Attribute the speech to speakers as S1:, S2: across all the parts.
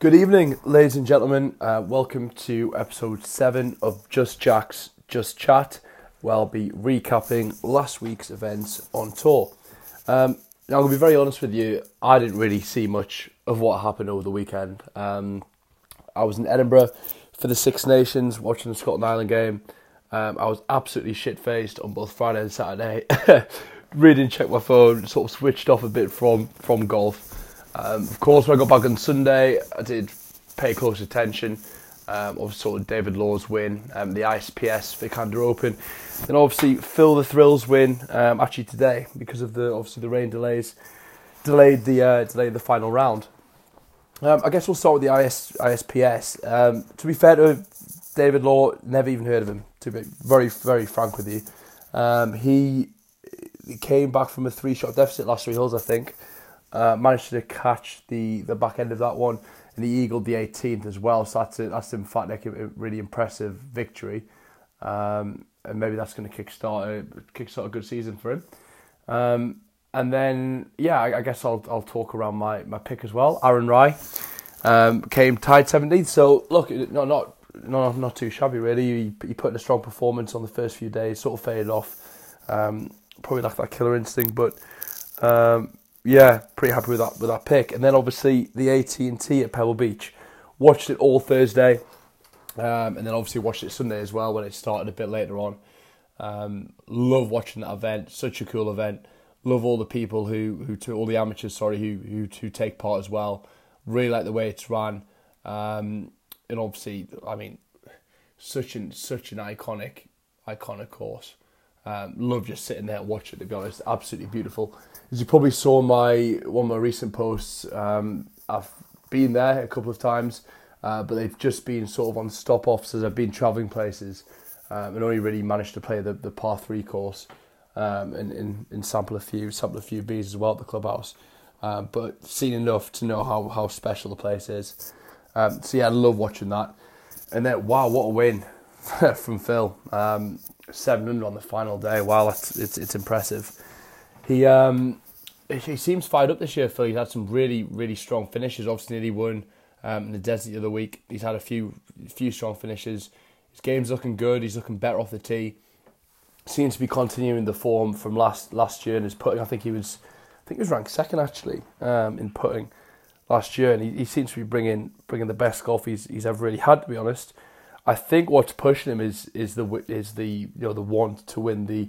S1: Good evening, ladies and gentlemen. Uh, welcome to episode 7 of Just Jaks Just Chat, where I'll be recapping last week's events on tour. Um, now, I'm going to be very honest with you, I didn't really see much of what happened over the weekend. Um, I was in Edinburgh for the Six Nations watching the Scotland Ireland game. Um, I was absolutely shit faced on both Friday and Saturday. really didn't check my phone, sort of switched off a bit from, from golf. Um, of course, when I got back on Sunday, I did pay close attention. Um, obviously, David Law's win, um, the ISPS Vikander Open, and obviously Phil the Thrills win um, actually today because of the obviously the rain delays delayed the uh, delayed the final round. Um, I guess we'll start with the IS, ISPS. Um, to be fair to David Law, never even heard of him. To be very very frank with you, um, he, came back from a three shot deficit last three holes, I think. Uh, managed to catch the, the back end of that one, and he eagled the 18th as well. So that's, a, that's in fact like a really impressive victory, um, and maybe that's going to kickstart a kickstart a good season for him. Um, and then yeah, I, I, guess I'll I'll talk around my, my pick as well. Aaron Rai um, came tied 17th. So look, no, not not not too shabby really. He, he put in a strong performance on the first few days, sort of faded off. Um, probably lacked that killer instinct, but um, yeah, pretty happy with that with that pick. And then obviously the AT and T at Pebble Beach. Watched it all Thursday, um, and then obviously watched it Sunday as well when it started a bit later on. Um, love watching that event. Such a cool event. Love all the people who who all the amateurs sorry who who who take part as well. Really like the way it's run. Um, and obviously, I mean, such an such an iconic iconic course. Um, love just sitting there watching. To be honest, absolutely beautiful as you probably saw my one of my recent posts, um, I've been there a couple of times, uh, but they've just been sort of on stop offs as I've been travelling places, um, and only really managed to play the, the par three course, um, and, and, and sample a few sample a few bees as well at the clubhouse, um, but seen enough to know how, how special the place is. Um, so yeah, I love watching that, and then wow, what a win from Phil, um, seven under on the final day. Wow, it's it's, it's impressive. He um, he seems fired up this year. Phil, he's had some really really strong finishes. Obviously, nearly won um, in the desert the other week. He's had a few few strong finishes. His game's looking good. He's looking better off the tee. Seems to be continuing the form from last last year. And his putting, I think he was, I think he was ranked second actually um, in putting last year, and he, he seems to be bringing bringing the best golf he's he's ever really had. To be honest, I think what's pushing him is is the is the you know the want to win the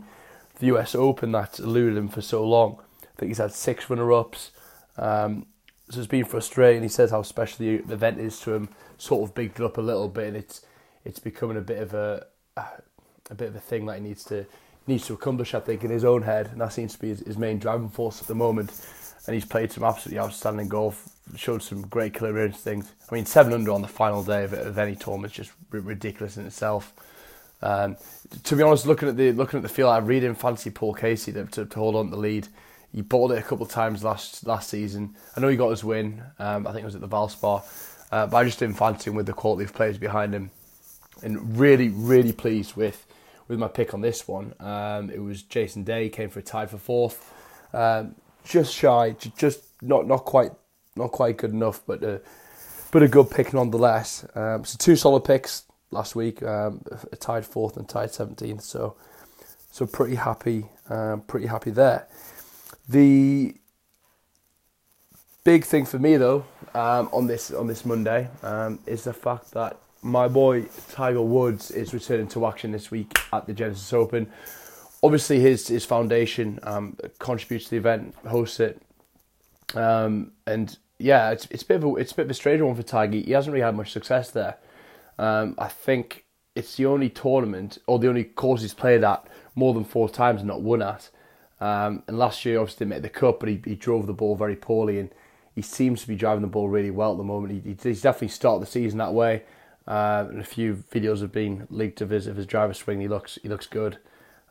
S1: the US Open that's eluded him for so long. I think he's had six runner ups. Um, so it's been frustrating. He says how special the event is to him, sort of bigged up a little bit, and it's it's becoming a bit of a a bit of a thing that he needs to needs to accomplish. I think in his own head, and that seems to be his, his main driving force at the moment. And he's played some absolutely outstanding golf, showed some great killer instincts. I mean, seven under on the final day of, of any tournament is just ridiculous in itself. Um, to be honest, looking at the looking at the field, I really didn't fancy Paul Casey to, to, to hold on to the lead. He bought it a couple of times last last season. I know he got his win. Um, I think it was at the Valspar, uh, but I just didn't fancy him with the quality of players behind him. And really, really pleased with with my pick on this one. Um, it was Jason Day came for a tie for fourth, um, just shy, just not not quite not quite good enough, but a, but a good pick nonetheless. Um, so two solid picks last week, um, tied fourth and tied seventeenth. So, so pretty happy, um, pretty happy there. The big thing for me though um, on this on this Monday um, is the fact that my boy Tiger Woods is returning to action this week at the Genesis Open. Obviously, his his foundation um, contributes to the event, hosts it, um, and yeah, it's it's a bit of a it's a bit of a strange one for Tiger. He hasn't really had much success there. Um, I think it's the only tournament or the only course he's played at more than four times and not won at. Um, and last year, obviously, made the cut, but he, he drove the ball very poorly, and he seems to be driving the ball really well at the moment. He, he's definitely started the season that way. Uh, and a few videos have been leaked of his of his driver swing. He looks he looks good.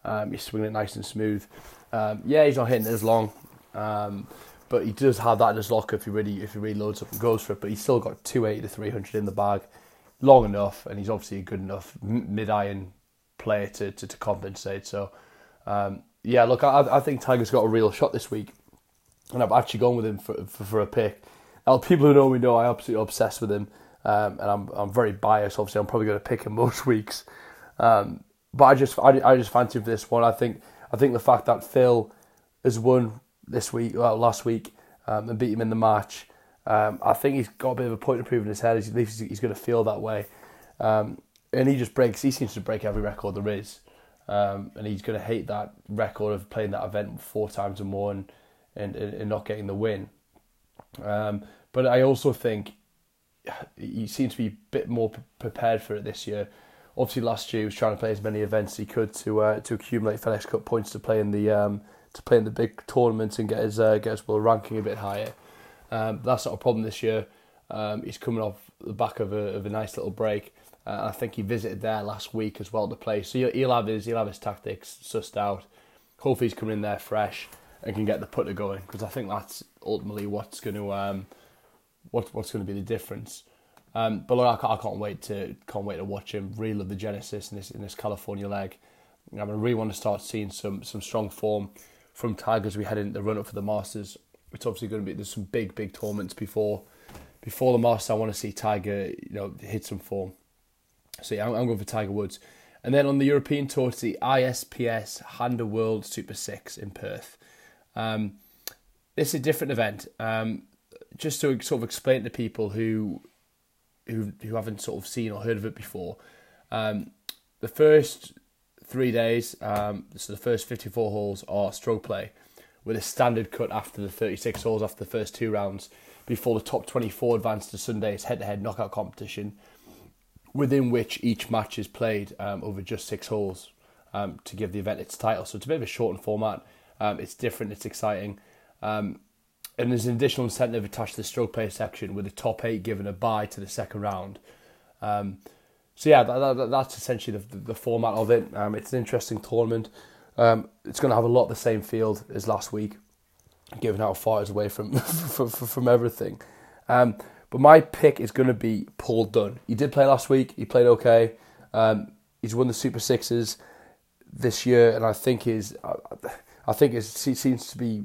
S1: Um, he's swinging it nice and smooth. Um, yeah, he's not hitting it as long, um, but he does have that in his locker if he really if he really loads up and goes for it. But he's still got 280 to 300 in the bag long enough, and he's obviously a good enough mid iron player to, to, to, compensate. So, um, yeah, look, I, I think Tiger's got a real shot this week, and I've actually gone with him for, for, for a pick. now, people who know me know I'm absolutely obsessed with him, um, and I'm I'm very biased. Obviously, I'm probably going to pick him most weeks, um, but I just I, I just fancy for this one. I think I think the fact that Phil has won this week, well, last week, um, and beat him in the match. Um, I think he's got a bit of a point to prove in his head. He's, he's, going to feel that way, um, and he just breaks. He seems to break every record there is, um, and he's going to hate that record of playing that event four times or more and and, and not getting the win. Um, but I also think he seems to be a bit more prepared for it this year. Obviously, last year he was trying to play as many events as he could to uh, to accumulate FedEx Cup points to play in the um, to play in the big tournaments and get his uh, get his world ranking a bit higher. Um, that's not a problem this year. Um, he's coming off the back of a, of a nice little break. Uh, I think he visited there last week as well to play. So he'll, have his he'll have his tactics sussed out. Hopefully he's coming in there fresh and can get the putter going because I think that's ultimately what's going to um, what what's going to be the difference. Um, but look, I can't, I can't, wait to can't wait to watch him. Really love the genesis in this in this California leg. I mean, I really want to start seeing some some strong form from Tigers. We head into the run up for the Masters. It's obviously going to be there's some big big tournaments before before the Masters. I want to see Tiger you know hit some form. So yeah, I'm, I'm going for Tiger Woods. And then on the European Tour, it's the ISPS Handa World Super Six in Perth. Um, this is a different event. Um, just to sort of explain to people who who who haven't sort of seen or heard of it before, um, the first three days, um, so the first 54 holes are stroke play, with a standard cut after the 36 holes after the first two rounds, before the top 24 advance to Sunday's head-to-head knockout competition, within which each match is played um, over just six holes um, to give the event its title. So it's a bit of a shortened format. Um, it's different. It's exciting. Um, and there's an additional incentive attached to the stroke play section with the top eight given a bye to the second round. Um, so yeah, that, that, that's essentially the, the, format of it. Um, it's an interesting tournament. Um, it's going to have a lot of the same field as last week, given how far it's away from from, from everything. Um, but my pick is going to be Paul Dunne. He did play last week. He played okay. Um, he's won the Super Sixes this year, and I think his I think he seems to be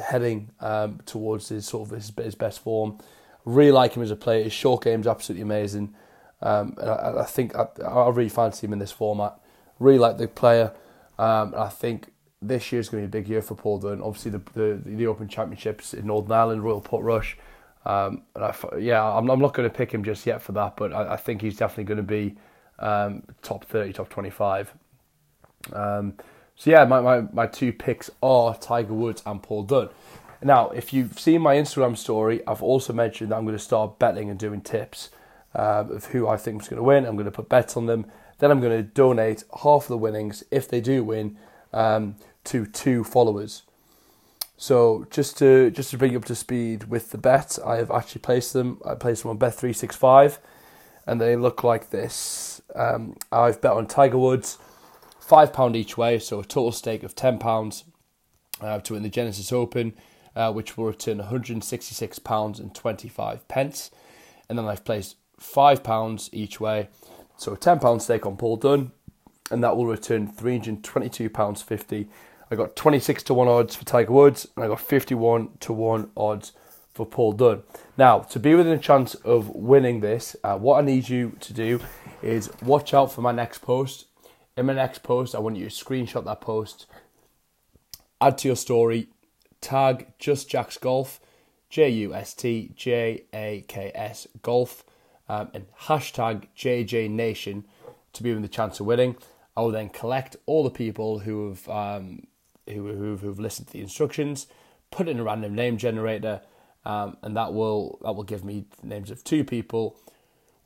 S1: heading um, towards his sort of his, his, best form. Really like him as a player. His short game's absolutely amazing. Um, and I, I think I, I, really fancy him in this format. Really like the player. Um, I think this year's going to be a big year for Paul Dunne. Obviously, the the, the Open Championships in Northern Ireland, Royal Portrush. Um, and I, yeah, I'm, I'm not going to pick him just yet for that, but I, I think he's definitely going to be um, top 30, top 25. Um, so yeah, my, my, my two picks are Tiger Woods and Paul Dunne. Now, if you've seen my Instagram story, I've also mentioned that I'm going to start betting and doing tips um, of who I think is going to win. I'm going to put bets on them. Then I'm going to donate half of the winnings, if they do win, um, to two followers. So just to just to bring you up to speed with the bets, I have actually placed them. I placed them on Bet three six five, and they look like this. Um, I've bet on Tiger Woods £5 each way, so a total stake of £10 uh, to win the Genesis Open, uh, which will return one hundred sixty-six pounds and twenty-five pence. And then I've placed £5 each way, so a £10 stake on Paul Dunne, and that will return £322.50. I got 26 to 1 odds for Tiger Woods, and I got 51 to 1 odds for Paul Dunne. Now, to be within a chance of winning this, uh, what I need you to do is watch out for my next post in my next post, I want you to screenshot that post, add to your story, tag Just Jaks Golf, J U S T J A K S Golf, um, and hashtag JJ Nation to be in the chance of winning. I will then collect all the people who have um, who who've, who've listened to the instructions, put in a random name generator, um, and that will that will give me the names of two people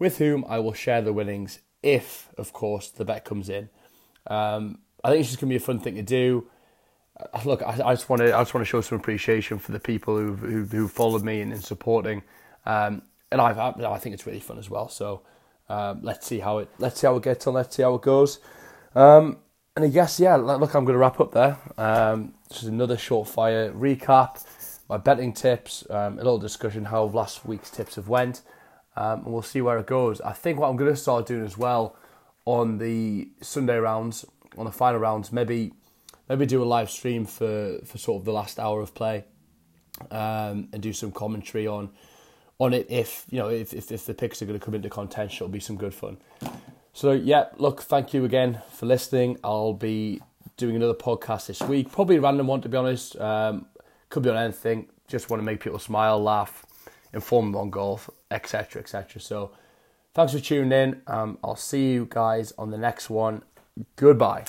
S1: with whom I will share the winnings if, of course, the bet comes in. Um, I think it's just gonna be a fun thing to do. Uh, look, I, I just want to I just want to show some appreciation for the people who've who've followed me and in supporting, um, and I've, I, I think it's really fun as well. So um, let's see how it let's see how it gets on. Let's see how it goes. Um, and I guess yeah, look, I'm going to wrap up there. Um, this is another short fire recap, my betting tips, um, a little discussion how last week's tips have went, and we'll see where it goes. I think what I'm going to start doing as well on the Sunday rounds, on the final rounds, maybe maybe do a live stream for, for sort of the last hour of play um, and do some commentary on on it if you know if if, if the picks are going to come into contention. It'll be some good fun. So yeah, look, thank you again for listening. I'll be doing another podcast this week, probably a random one to be honest. Um, could be on anything. Just want to make people smile, laugh, inform them on golf, etc., etc. So thanks for tuning in. Um, I'll see you guys on the next one. Goodbye.